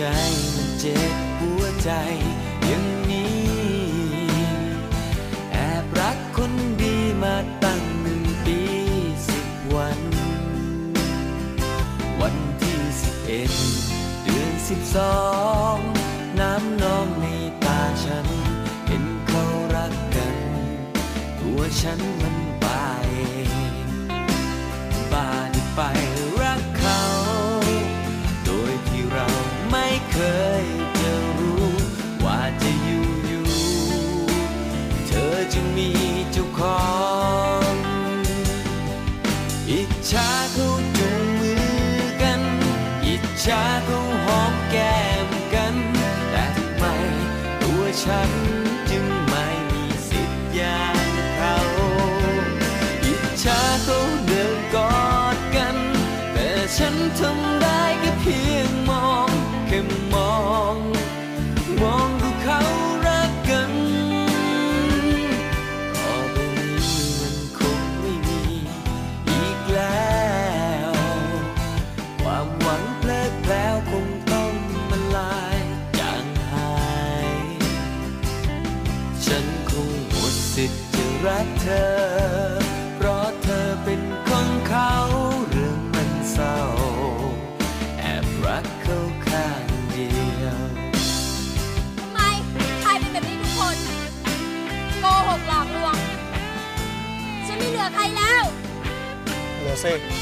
ใจมันเจ็บหัวใจอย่างนี้ แอบรักคนดีมาตั้งหนึ่งปีสิบวัน วันที่สิบเอ็ดเดือนสิบสองน้ำนองในตาฉัน เห็นเขารักกัน ตัวฉันมันบายบ้าดไปรัก เคยจะรู้ว่าจะอยู่อยู่ เธอจึงมีเจ้าของอิจฉาเขาจุงมือกัน อิจฉาเขาหอมแก้มกัน แต่ทำไมตัวฉัน เ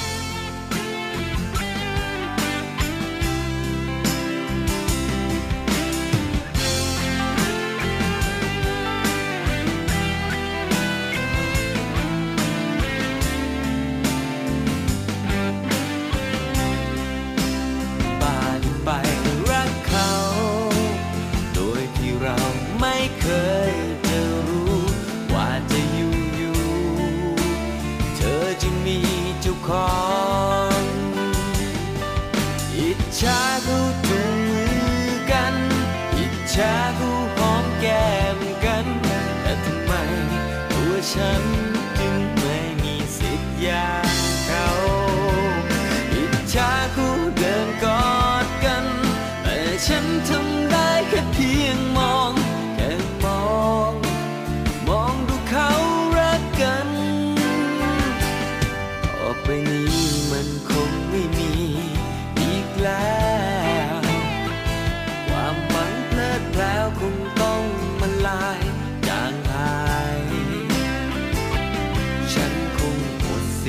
ฉัน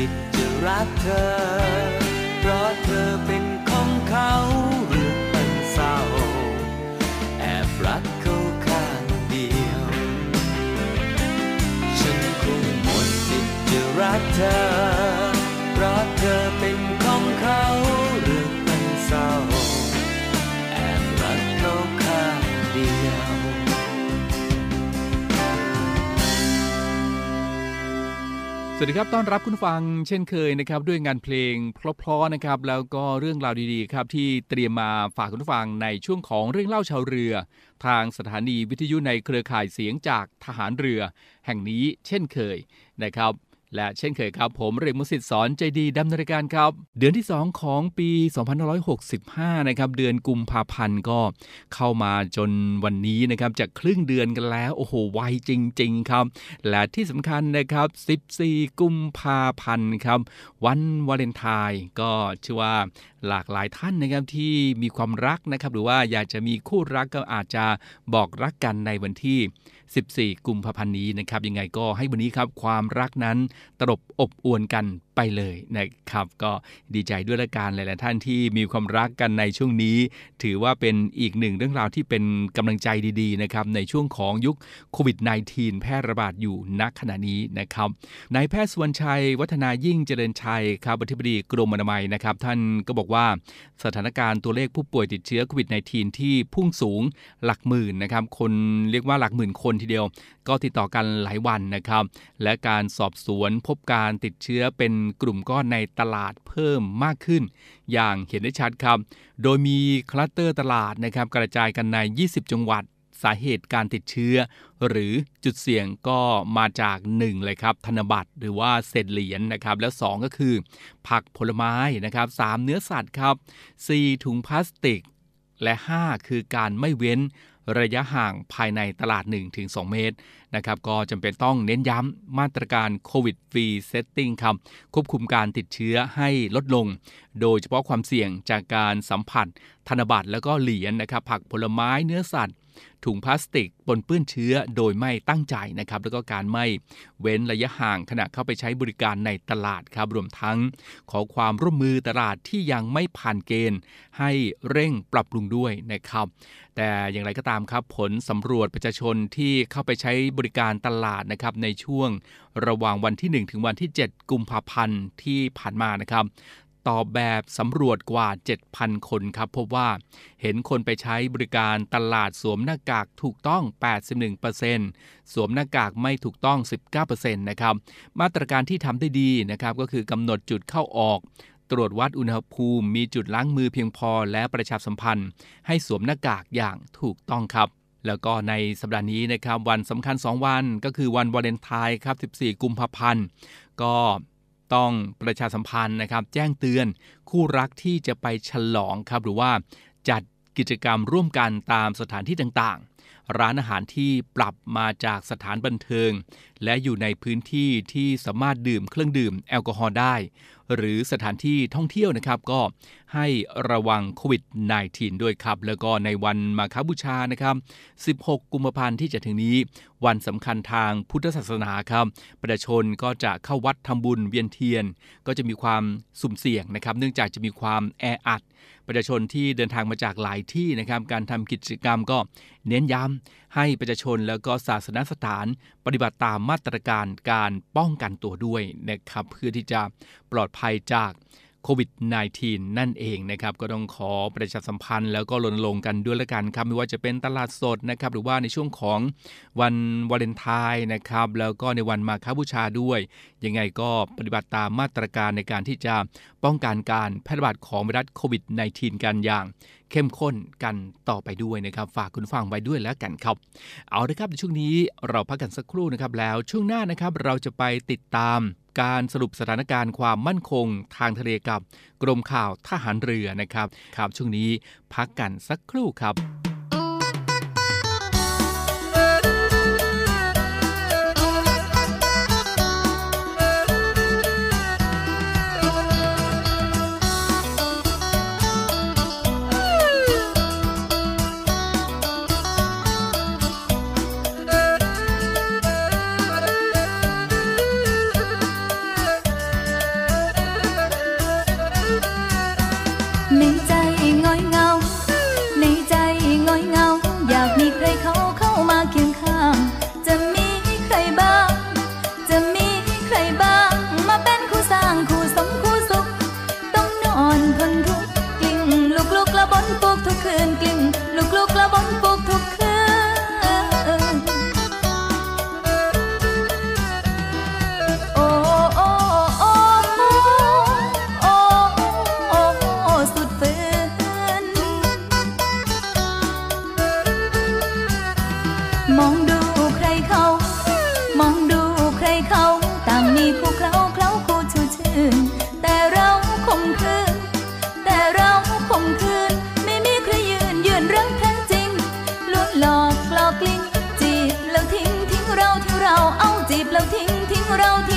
สิทธิ์จะรักเธอ เพราะเธอเป็นของเขาหรือมันเศร้า แอบรักเขาข้างเดียว ฉันคงหมดสิทธิ์จะรักเธอ เพราะเธอ สวัสดีครับต้อนรับคุณฟังเช่นเคยนะครับด้วยงานเพลงเพราะๆนะครับแล้วก็เรื่องราวดีๆครับที่เตรียมมาฝากคุณฟังในช่วงของเรื่องเล่าชาวเรือ ทางสถานีวิทยุในเครือข่ายเสียงจากทหารเรือ แห่งนี้เช่นเคยนะครับ และเช่นเคยครับ ผมเรมุสิตสอนใจดีดำเนินรายการครับ เดือนที่ 2 ของปี 2565 นะครับ เดือนกุมภาพันธ์ก็เข้ามาจนวันนี้นะครับจากครึ่งเดือนกันแล้ว โอ้โหไวจริง ๆ ครับ และที่สำคัญนะครับ 14 กุมภาพันธ์ครับ วันวาเลนไทน์ก็ชื่อว่าหลากหลายท่านนะครับที่มีความรักนะครับหรือว่าอยากจะมีคู่รักก็อาจจะบอกรักกันในวันที่ 14 กุมภาพันธ์นี้นะครับยังไงก็ให้วันนี้ครับความรักนั้นตลบอบอวนกัน ไปเลยนะครับ ก็ดีใจด้วยละกันหลาย ๆ ท่านที่มีความรักกันในช่วงนี้ ถือว่าเป็นอีกหนึ่งเรื่องราวที่เป็นกำลังใจดีๆนะครับในช่วงของยุคโควิด -19 แพร่ระบาดอยู่ณขณะนี้นะครับนายแพทย์สุวรรณชัย วัฒนายิ่งเจริญชัยครับอธิบดีกรมอนามัยนะครับ ท่านก็บอกว่าสถานการณ์ตัวเลขผู้ป่วยติดเชื้อโควิด -19 ที่พุ่งสูงหลักหมื่นนะครับ คนเรียกว่าหลักหมื่นคนทีเดียว ก็ติดต่อกันหลายวันนะครับ และการสอบสวนพบการติดเชื้อเป็นกลุ่มก้อนในตลาดเพิ่มมากขึ้น อย่างเห็นได้ชัดครับ โดยมีคลัสเตอร์ตลาดนะครับกระจายกันใน 20 จังหวัดสาเหตุการติดเชื้อ หรือจุดเสี่ยงก็มาจาก 1 เลยครับ ธนบัตรหรือว่าเศษเหรียญนะครับ แล้ว 2 ก็คือ ผักผลไม้นะครับ3เนื้อสัตว์ครับ 4 ถุงพลาสติก และ 5 คือการไม่เว้น ระยะห่างภายในตลาด 1-2 เมตรนะครับก็จำเป็นต้องเน้นย้ำมาตรการ COVID Free Setting ครับควบคุมการติดเชื้อให้ลดลง โดยเฉพาะความเสี่ยงจากการสัมผัสธนบัตรแล้วก็เหรียญนะครับผักผลไม้เนื้อสัตว์ ถุงพลาสติกปนเปื้อนเชื้อโดยไม่ตั้งใจนะครับ แล้วก็การไม่เว้นระยะห่างขณะเข้าไปใช้บริการในตลาดครับรวมทั้ง ขอความร่วมมือตลาดที่ยังไม่ผ่านเกณฑ์ ให้เร่งปรับปรุงด้วยนะครับ แต่อย่างไรก็ตามครับ ผลสำรวจประชาชนที่เข้าไปใช้บริการตลาดนะครับในช่วงระหว่างวันที่ 1 ถึงวันที่ 7 กุมภาพันธ์ที่ผ่านมานะครับ ตอบแบบสำรวจกว่า 7,000 คนครับ พบว่าเห็นคนไปใช้บริการตลาดสวมหน้ากากถูกต้อง 81%สวมหน้ากากไม่ถูกต้อง 19%นะครับ มาตรการที่ทำได้ดีนะครับ ก็คือกำหนดจุดเข้าออกตรวจวัดอุณหภูมิ มีจุดล้างมือเพียงพอและประชาสัมพันธ์ ให้สวมหน้ากากอย่างถูกต้องครับ แล้วก็ในสัปดาห์นี้นะครับ วันสำคัญ 2 วันก็คือวันวาเลนไทน์ครับ 14 กุมภาพันธ์ ก็ ต้องประชาสัมพันธ์นะครับ แจ้งเตือนคู่รักที่จะไปฉลองครับ หรือว่าจัดกิจกรรมร่วมกันตามสถานที่ต่างๆ ร้านอาหารที่ปรับมาจากสถานบันเทิง และอยู่ในพื้นที่ที่สามารถดื่มเครื่องดื่มแอลกอฮอล์ได้ หรือสถานที่ท่องเที่ยวนะครับ ก็ให้ระวังโควิด -19 ด้วยครับ แล้วก็ในวันมาคบูชานะครับ 16 กุมภาพันธ์ที่จะถึงนี้ วันสำคัญทางพุทธศาสนาครับ ประชาชนก็จะเข้าวัดทำบุญเวียนเทียน ก็จะมีความสุ่มเสี่ยงนะครับ เนื่องจากจะมีความแออัด ประชาชนที่เดินทางมาจากหลายที่นะครับ การทำกิจกรรมก็เน้นย้ำ ให้ประชาชนแล้วก็ศาสนสถาน ปฏิบัติตามมาตรการการป้องกันตัวด้วยนะครับเพื่อที่จะปลอดภัยจากโควิด -19 นั่นเองนะครับ ก็ต้องขอประชาสัมพันธ์แล้วก็รณรงค์กันด้วยละกันครับ ไม่ว่าจะเป็นตลาดสดนะครับ หรือว่าในช่วงของวันวาเลนไทน์นะครับ แล้วก็ในวันมาคบูชาด้วย ยังไงก็ปฏิบัติตามมาตรการในการที่จะป้องกันการแพร่ระบาดของไวรัสโควิด -19 กันอย่างเข้มข้นกันต่อไปด้วยนะครับฝากคุณฟังไว้ด้วยแล้วกันครับ เอาละครับในช่วงนี้เราพักกันสักครู่นะครับแล้วช่วงหน้านะครับเราจะไปติดตามการสรุปสถานการณ์ความมั่นคงทางทะเลกับ กรมข่าวทหารเรือนะครับครับช่วงนี้พักกันสักครู่ครับ เขา มองดูใครเขา ต่างมีคู่เคล้าเคล้าคู่ชูชื่น แต่เราคงคืน แต่เราคงคืน ไม่มีใครยืนยืนรักแท้จริงล้วนหลอกกลอกลิ้นจีบแล้วทิ้งทิ้งเราทิ้งเราเอาจีบแล้วทิ้งทิ้งเราทิ้ง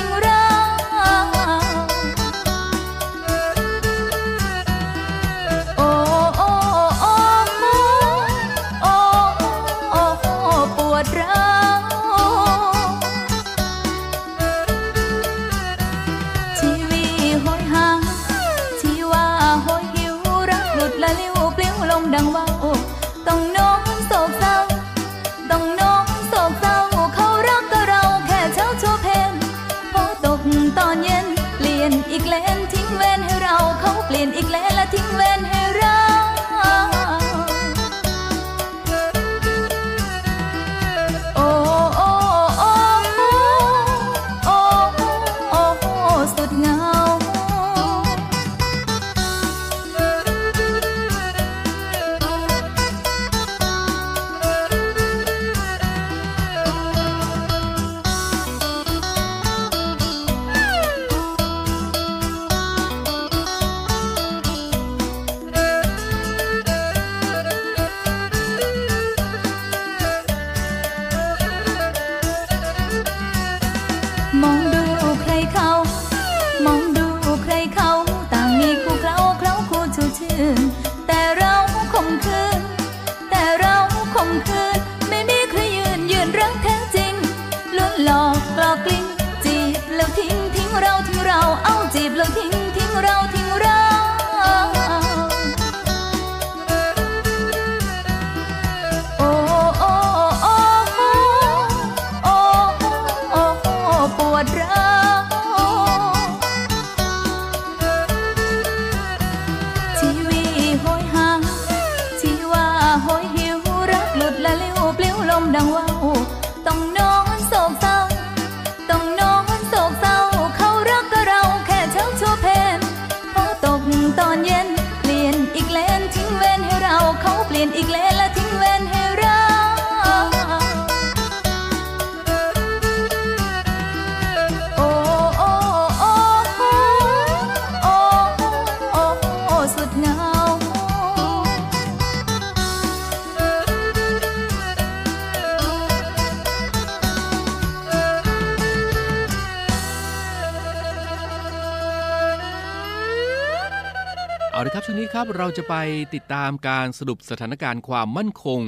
เอาละครับช่วงนี้ครับเราจะไปติดตามการสรุปสถานการณ์ความมั่นคง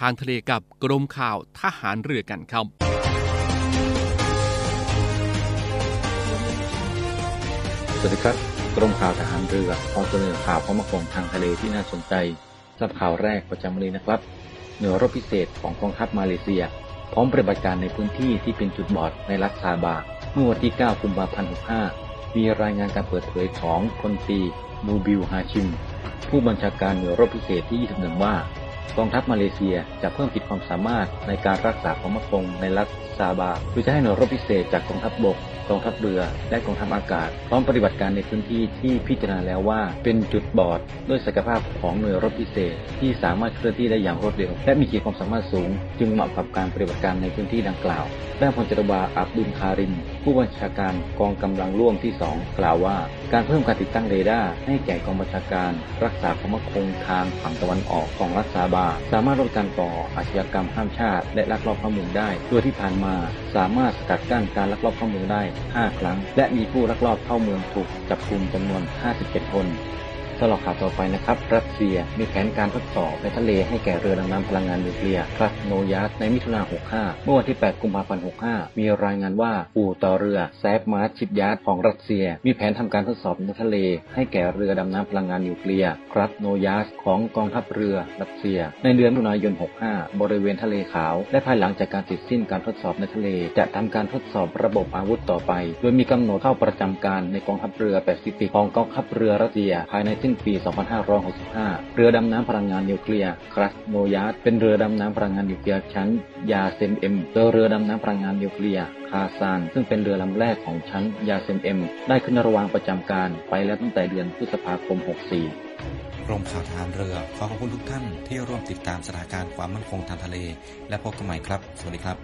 ทางทะเลกับกรมข่าวทหารเรือกันครับสวัสดีครับกรมข่าวทหารเรือขอเสนอข่าวความมั่นคงทางทะเลที่น่าสนใจสำหรับข่าวแรกประจำวันนี้นะครับหน่วยรบพิเศษของกองทัพมาเลเซีย พร้อมปฏิบัติการในพื้นที่ที่เป็นจุดบอดในรัฐซาบาเมื่อวันที่ 9 กุมภาพันธ์ 65มีรายงานการเปิดเผยของพลตี มูบิลฮาชิม ผู้บัญชาการหน่วยรบพิเศษที่ 21 ว่า กองทัพมาเลเซียจะเพิ่มขีดความสามารถในการรักษาความมั่นคงในรัฐซาบาโดยจะให้หน่วยรบพิเศษจากกองทัพบก กองทัพเรือ และกองทัพอากาศ พร้อมปฏิบัติการในพื้นที่ที่พิจารณาแล้วว่า เป็นจุดบอดด้วยศักยภาพของหน่วยรบพิเศษ ที่สามารถเคลื่อนที่ได้อย่างรวดเร็ว และมีขีดความสามารถสูง จึงเหมาะกับการปฏิบัติการในพื้นที่ดังกล่าวด้านพลจัตวาอับดุลคาริมผู้บัญชาการกองกำลังร่วมที่ 2 กล่าวว่า การเพิ่มการติดตั้งเรดาร์ให้แก่กองบัญชาการ รักษาความมั่นคงทางฝั่งตะวันออกของรัฐซาบา สามารถลดการก่ออาชญากรรมข้ามชาติ และลักลอบเข้าเมืองได้โดยที่ผ่านมาสามารถสกัดกั้นการลักลอบเข้าเมืองได้ 5 ครั้ง และมีผู้ลักลอบเข้าเมืองถูกจับกุมจำนวน 57 คน สำหรับข่าวต่อไปนะครับ รัสเซียมีแผนการทดสอบในทะเลให้แก่เรือดำน้ำพลังงานนิวเคลียร์คราสโนยาสก์ในมิถุนา 65 เมื่อวันที่ 8 กุมภาพันธ์ 65 มีรายงานว่าอู่ต่อเรือ Sevmash Shipyard ของรัสเซีย มีแผนทำการทดสอบในทะเล ให้แก่เรือดำน้ำพลังงานนิวเคลียร์คราสโนยาสก์ของกองทัพเรือรัสเซีย ในเดือนมิถุนายน 65 บริเวณทะเลขาว และภายหลังจากการเสร็จสิ้นการทดสอบในทะเล จะทำการทดสอบระบบอาวุธต่อไป โดยมีกำหนดเข้าประจำการในกองทัพเรือแปซิฟิกของกองทัพเรือรัสเซียภายในสิ้นปี 2565 เรือดำน้ำพลังงานนิวเคลียร์คราสโนยาสก์เป็นเรือดำน้ำพลังงานนิวเคลียร์ชั้นยาเซน M โดยเรือดำน้ำพลังงานนิวเคลียร์คาซาน ซึ่งเป็นเรือลำแรกของชั้นยาเซน M ได้ขึ้นระวางประจำการไปแล้วตั้งแต่เดือนพฤษภาคม 64กรมข่าวทหารเรือขอขอบคุณทุกท่านที่ร่วมติดตามสถานการณ์ความมั่นคงทางทะเล และพบกันใหม่ครับ สวัสดีครับ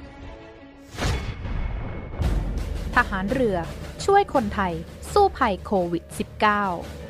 ทหารเรือช่วยคนไทย สู้ภัยโควิด -19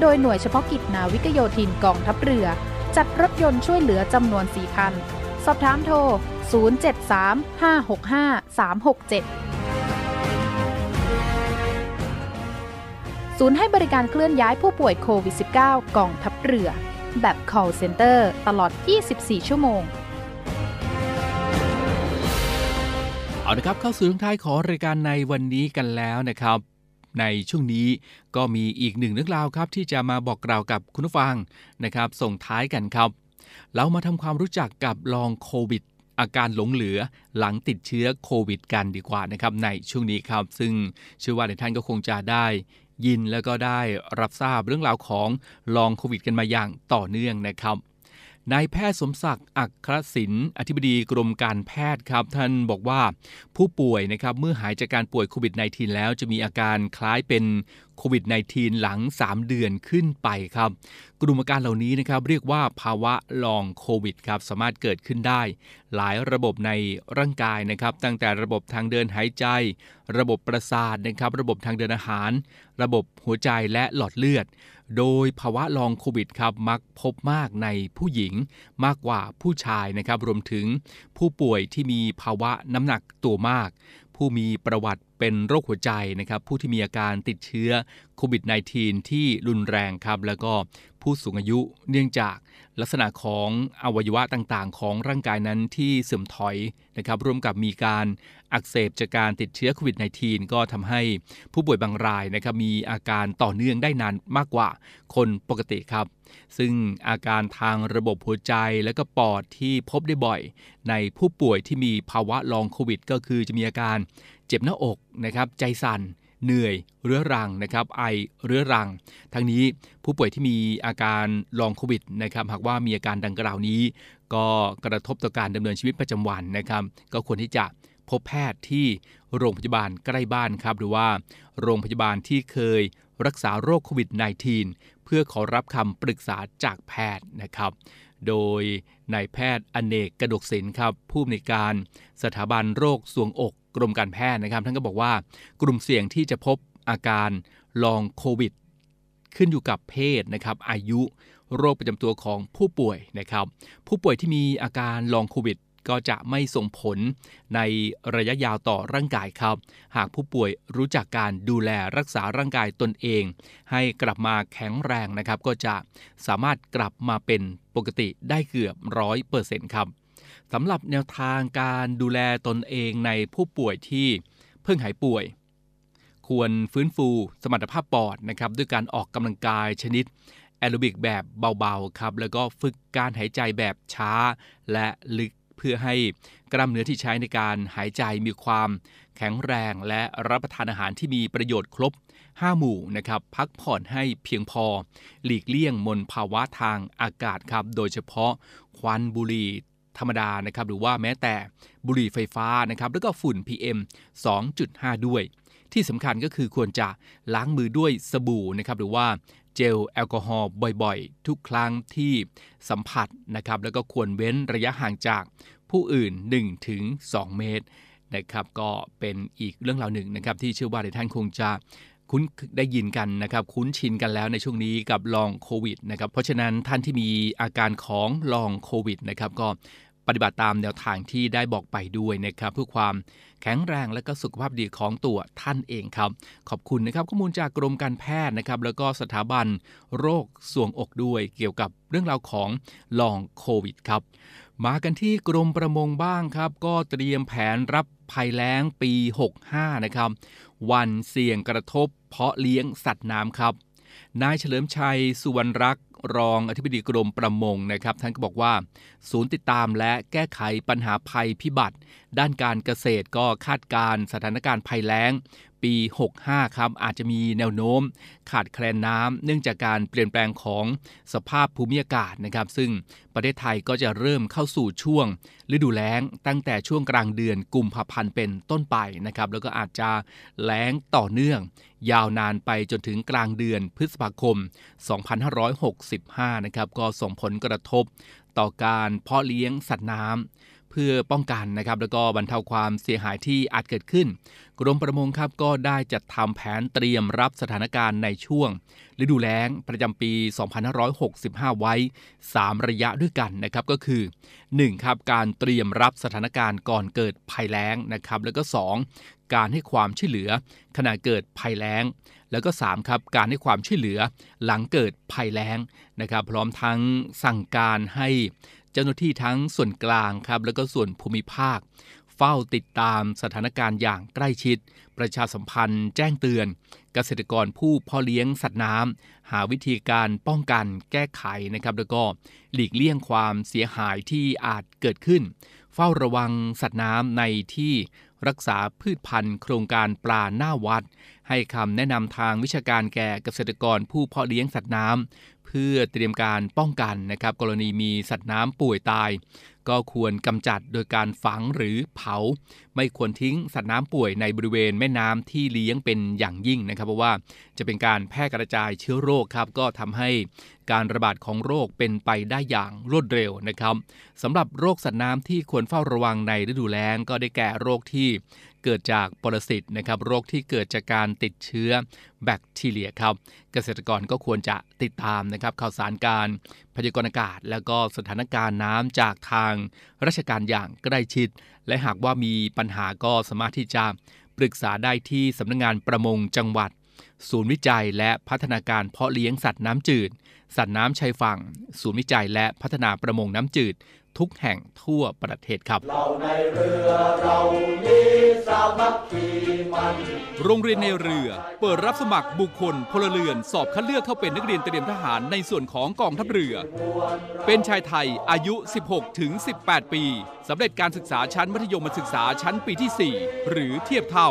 โดยหน่วยเฉพาะกิจนาวิกโยธินกองทัพเรือ จัดรถยนต์ช่วยเหลือจำนวน 4 คัน สอบถามโทร 073-565-367ศูนย์ให้บริการเคลื่อนย้ายผู้ป่วยโควิด -19 กองทัพเรือ แบบ call center ตลอด 24 ชั่วโมง เอาละครับเข้าสู่ท้งท้ายของรายการในวันนี้กันแล้วนะครับ ในช่วงนี้ก็มีอีกหนึ่งเรื่องราวครับ ที่จะมาบอกกล่าวกับคุณผู้ฟังนะครับ ส่งท้ายกันครับ เรามาทำความรู้จักกับลองโควิดอาการหลงเหลือหลังติดเชื้อโควิดกันดีกว่านะครับในช่วงนี้ครับ ซึ่งเชื่อว่าหลายท่านก็คงจะได้ยินแล้วก็ได้รับทราบเรื่องราวของลองโควิดกันมาอย่างต่อเนื่องนะครับ นายแพทย์สมศักดิ์อัครศิลป์อธิบดีกรมการแพทย์ครับ ท่านบอกว่าผู้ป่วยนะครับเมื่อหายจากการป่วยโควิด -19 แล้วจะมีอาการคล้ายเป็นโควิด -19 หลัง 3 เดือนขึ้นไปครับ กลุ่มอาการเหล่านี้นะครับเรียกว่าภาวะลองโควิดครับสามารถเกิดขึ้นได้ หลายระบบในร่างกายนะครับ ตั้งแต่ระบบทางเดินหายใจ ระบบประสาทนะครับ ระบบทางเดินอาหาร ระบบหัวใจและหลอดเลือด โดยภาวะลองโควิดครับมักพบมากในผู้หญิงมากกว่าผู้ชายนะครับ รวมถึงผู้ป่วยที่มีภาวะน้ำหนักตัวมาก ผู้มีประวัติ เป็นโรคหัวใจนะครับผู้ที่มีอาการติดเชื้อโควิด -19 ที่รุนแรงครับแล้วก็ผู้สูงอายุเนื่องจากลักษณะของอวัยวะต่างๆ ของร่างกายนั้นที่เสื่อมถอยนะครับร่วมกับมีการอักเสบจากการติดเชื้อโควิด -19 ก็ทำให้ผู้ป่วยบางรายนะครับมีอาการต่อเนื่องได้นานมากกว่าคนปกติครับ ซึ่งอาการทางระบบหัวใจและก็ปอดที่พบได้บ่อย ในผู้ป่วยที่มีภาวะลองโควิด ก็คือจะมีอาการ เจ็บหน้าอกนะครับใจสั่นเหนื่อยเรื้อรังนะครับไอเรื้อรัง ทั้งนี้ผู้ป่วยที่มีอาการลองโควิดนะครับหากว่ามีอาการดังกล่าวนี้ ก็กระทบต่อการดำเนินชีวิตประจำวันนะครับ ก็ควรที่จะพบแพทย์ที่โรงพยาบาลใกล้บ้านครับ หรือว่าโรงพยาบาลที่เคยรักษาโรคโควิด -19 เพื่อขอรับคำปรึกษาจากแพทย์นะครับ โดยนายแพทย์อเนกกระดกศิลป์ครับผู้อำนวยการสถาบันโรคสวงอกกรมการแพทย์นะครับ ท่านก็บอกว่ากลุ่มเสี่ยงที่จะพบอาการลองโควิด ขึ้นอยู่กับเพศนะครับ อายุโรคประจำตัวของผู้ป่วยนะครับ ผู้ป่วยที่มีอาการลองโควิดก็จะไม่ส่งผลในระยะยาวต่อร่างกายครับ หากผู้ป่วยรู้จักการดูแลรักษาร่างกายตนเอง ให้กลับมาแข็งแรงนะครับ ก็จะสามารถกลับมาเป็น ปกติได้เกือบร้อยเปอร์เซ็นต์ครับสำหรับแนวทางการดูแลตนเองในผู้ป่วยที่เพิ่งหายป่วย ควรฟื้นฟูสมรรถภาพปอดนะครับด้วยการออกกำลังกายชนิดแอโรบิกแบบเบาๆครับแล้วก็ฝึกการหายใจแบบช้าและลึกเพื่อให้กล้ามเนื้อที่ใช้ในการหายใจมีความแข็งแรงและรับประทานอาหารที่มีประโยชน์ครบ 5 หมู่นะครับพักผ่อนให้เพียงพอ หลีกเลี่ยงมลภาวะทางอากาศครับโดยเฉพาะควันบุหรี่ธรรมดานะครับหรือว่าแม้แต่บุหรี่ไฟฟ้านะครับแล้วก็ฝุ่น PM 2.5 ด้วย ที่สำคัญก็คือควรจะล้างมือด้วยสบู่นะครับหรือว่าเจลแอลกอฮอล์บ่อยๆ ทุกครั้งที่สัมผัสนะครับแล้วก็ควรเว้นระยะห่างจากผู้อื่น 1-2 เมตรนะครับก็เป็นอีกเรื่องราวหนึ่งนะครับที่เชื่อว่าหลายท่านคงจะ คุ้นได้ยินกันนะครับคุ้นชินกันแล้วในช่วงนี้กับลองโควิดนะครับเพราะฉะนั้นท่านที่มีอาการของลองโควิดนะครับก็ปฏิบัติตามแนวทางที่ได้บอกไปด้วยนะครับเพื่อความแข็งแรงและก็สุขภาพดีของตัวท่านเองครับ ขอบคุณนะครับข้อมูลจากกรมการแพทย์นะครับแล้วก็สถาบันโรคสวงอกด้วยเกี่ยวกับเรื่องราวของลองโควิดครับมากันที่กรมประมงบ้างครับ ก็เตรียมแผนรับภัยแล้งปี 65 นะครับ วันเสี่ยงกระทบ เพาะเลี้ยงสัตว์น้ำครับ นายเฉลิมชัยสุวรรณรักษ์รองอธิบดีกรมประมงนะครับ ท่านก็บอกว่า ศูนย์ติดตามและแก้ไขปัญหาภัยพิบัติด้านการเกษตรก็คาดการสถานการณ์ภัยแล้ง ปี 65 ครับ อาจจะมีแนวโน้ม ขาดแคลนน้ำเนื่องจากการเปลี่ยนแปลงของสภาพภูมิอากาศนะครับ ซึ่งประเทศไทยก็จะเริ่มเข้าสู่ช่วง ฤดูแล้งตั้งแต่ช่วงกลางเดือนกุมภาพันธ์เป็นต้นไปนะครับ แล้วก็อาจจะแล้งต่อเนื่อง ยาวนานไปจนถึงกลางเดือนพฤษภาคม 2565 นะครับ ก็ส่งผลกระทบต่อการเพาะเลี้ยงสัตว์น้ำ เพื่อป้องกันนะครับแล้วก็บรรเทาความเสียหายที่อาจเกิดขึ้น กรมประมงครับก็ได้จัดทำแผนเตรียมรับสถานการณ์ในช่วง ฤดูแล้งประจำปี 2565 ไว้ 3 ระยะด้วยกันนะครับก็คือ 1. ครับการเตรียมรับสถานการณ์ก่อนเกิดภัยแล้งนะครับแล้วก็ 2. การให้ความช่วยเหลือขณะเกิดภัยแล้ง แล้วก็3ครับการให้ความช่วยเหลือหลังเกิดภัยแล้งนะครับพร้อมทั้งสั่งการให้ เจ้าหน้าที่ทั้งส่วนกลางครับแล้วก็ส่วนภูมิภาค เฝ้าติดตามสถานการณ์อย่างใกล้ชิด ประชาสัมพันธ์แจ้งเตือน เกษตรกรผู้พาะเลี้ยงสัตว์น้ำหาวิธีการป้องกันแก้ไขนะครับ แล้วก็หลีกเลี่ยงความเสียหายที่อาจเกิดขึ้น เฝ้าระวังสัตว์น้ำในที่รักษาพืชพันธุ์ โครงการปลาหน้าวัด ให้คำแนะนำทางวิชาการแก่เกษตรกรผู้เพาะเลี้ยงสัตว์น้ำ เพื่อเตรียมการป้องกันนะครับ กรณีมีสัตว์น้ำป่วยตาย ก็ควรกำจัดโดยการฝังหรือเผา ไม่ควรทิ้งสัตว์น้ำป่วยในบริเวณแม่น้ำที่เลี้ยงเป็นอย่างยิ่งนะครับ เพราะว่าจะเป็นการแพร่กระจายเชื้อโรคครับก็ทำให้การระบาดของโรคเป็นไปได้อย่างรวดเร็วนะครับสำหรับโรคสัตว์น้ำที่ควรเฝ้าระวังในฤดูแล้งก็ได้แก่โรคที่ เกิดจากปรสิตนะครับโรคที่เกิดจากการติดเชื้อแบคทีเรียครับ เกษตรกรก็ควรจะติดตามนะครับข่าวสารการพยากรณ์อากาศ แล้วก็สถานการณ์น้ำจากทางราชการอย่างใกล้ชิด และหากว่ามีปัญหาก็สามารถที่จะปรึกษาได้ที่สำนักงงานประมงจังหวัด ศูนย์วิจัยและพัฒนาการเพาะเลี้ยงสัตว์น้ำจืด สัตว์น้ำชายฝั่ง ศูนย์วิจัยและพัฒนาประมงน้ำจืด ทุกแห่งทั่วประเทศครับโรงเรียนในเรือ เปิดรับสมัครบุคคลพลเรือน สอบคัดเลือกเข้าเป็นนักเรียนเตรียมทหารในส่วนของกองทัพเรือ เป็นชายไทยอายุ 16 ถึง 18 ปีสำเร็จการศึกษาชั้นมัธยมศึกษาชั้นปีที่ 4 หรือเทียบเท่า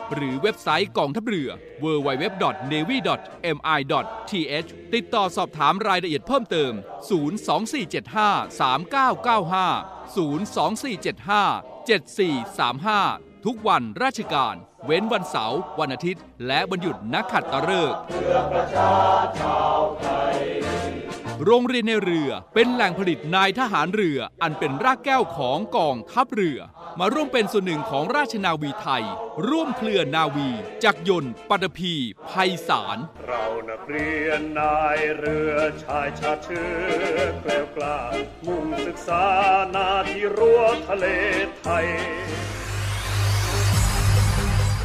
หรือเว็บไซต์กองทัพเรือ www.navy.mi.th ติดต่อสอบถามรายละเอียดเพิ่มเติม 024753995 024757435 ทุกวันราชการ เว้นวันเสาร์ วันอาทิตย์ และวันหยุดนักขัตฤกษ์ โรงเรียนในเรือเป็นแหล่งผลิตนายทหารเรืออันเป็นรากแก้วของกองทัพเรือ มาร่วมเป็นส่วนหนึ่งของราชนาวีไทย ร่วมเคลื่อนนาวี จักรยนต์ปัตภีภัยสาร เรานักเรียนนายเรือชายชาเชื้อแกล้วกล้ามุ่งศึกษานาที่รั้วทะเลไทย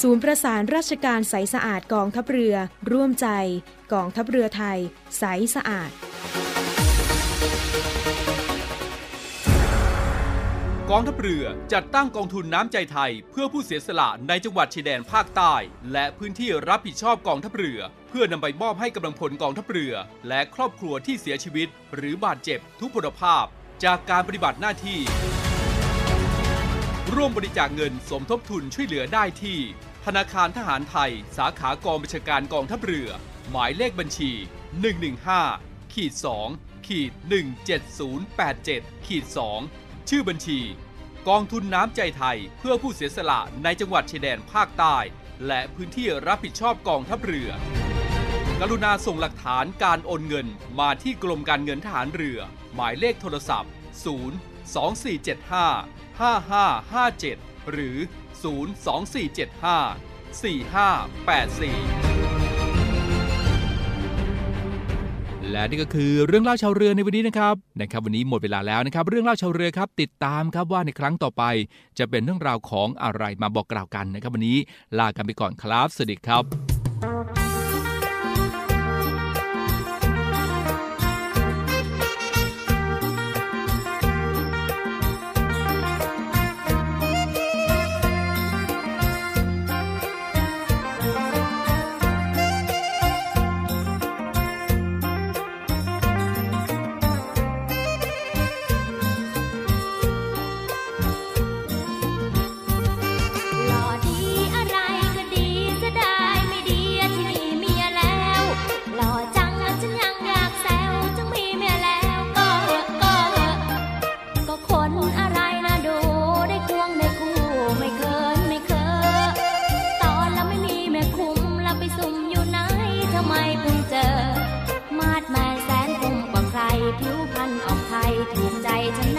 ศูนย์ประสานราชการใสสะอาดกองทัพเรือ ร่วมใจ กองทัพเรือไทย ใสสะอาด กองทัพเรือจัดตั้งกองทุนน้ำใจไทย เพื่อผู้เสียสละในจังหวัดชายแดนภาคใต้ และพื้นที่รับผิดชอบกองทัพเรือ เพื่อนำไปมอบให้กำลังพลกองทัพเรือ และครอบครัวที่เสียชีวิต หรือบาดเจ็บทุกพลภาพ จากการปฏิบัติหน้าที่ร่วมบริจาคเงินสมทบทุนช่วยเหลือได้ที่ ธนาคารทหารไทย สาขากองบัญชาการกองทัพเรือ หมายเลขบัญชี 115ขีด2ขีด17087ขีด2ชื่อบัญชี กองทุนน้ำใจไทยเพื่อผู้เสียสละในจังหวัดชายแดนภาคใต้ และพื้นที่รับผิดชอบกองทัพเรือ กรุณาส่งหลักฐานการโอนเงินมาที่กรมการเงินทหารเรือ หมายเลขโทรศัพท์ 0 2475 5557 หรือ 4584 และนี่ก็คือเรื่องเล่าชาวเรือในวันนี้นะครับนะครับ วันนี้หมดเวลาแล้วนะครับ เรื่องเล่าชาวเรือครับติดตามครับว่าในครั้งต่อไป จะเป็นเรื่องราวของอะไรมาบอกกล่าวกันนะครับ วันนี้ลากันไปก่อนครับสวัสดีครับ ผิวพรรณออกไทยถูกใจฉัน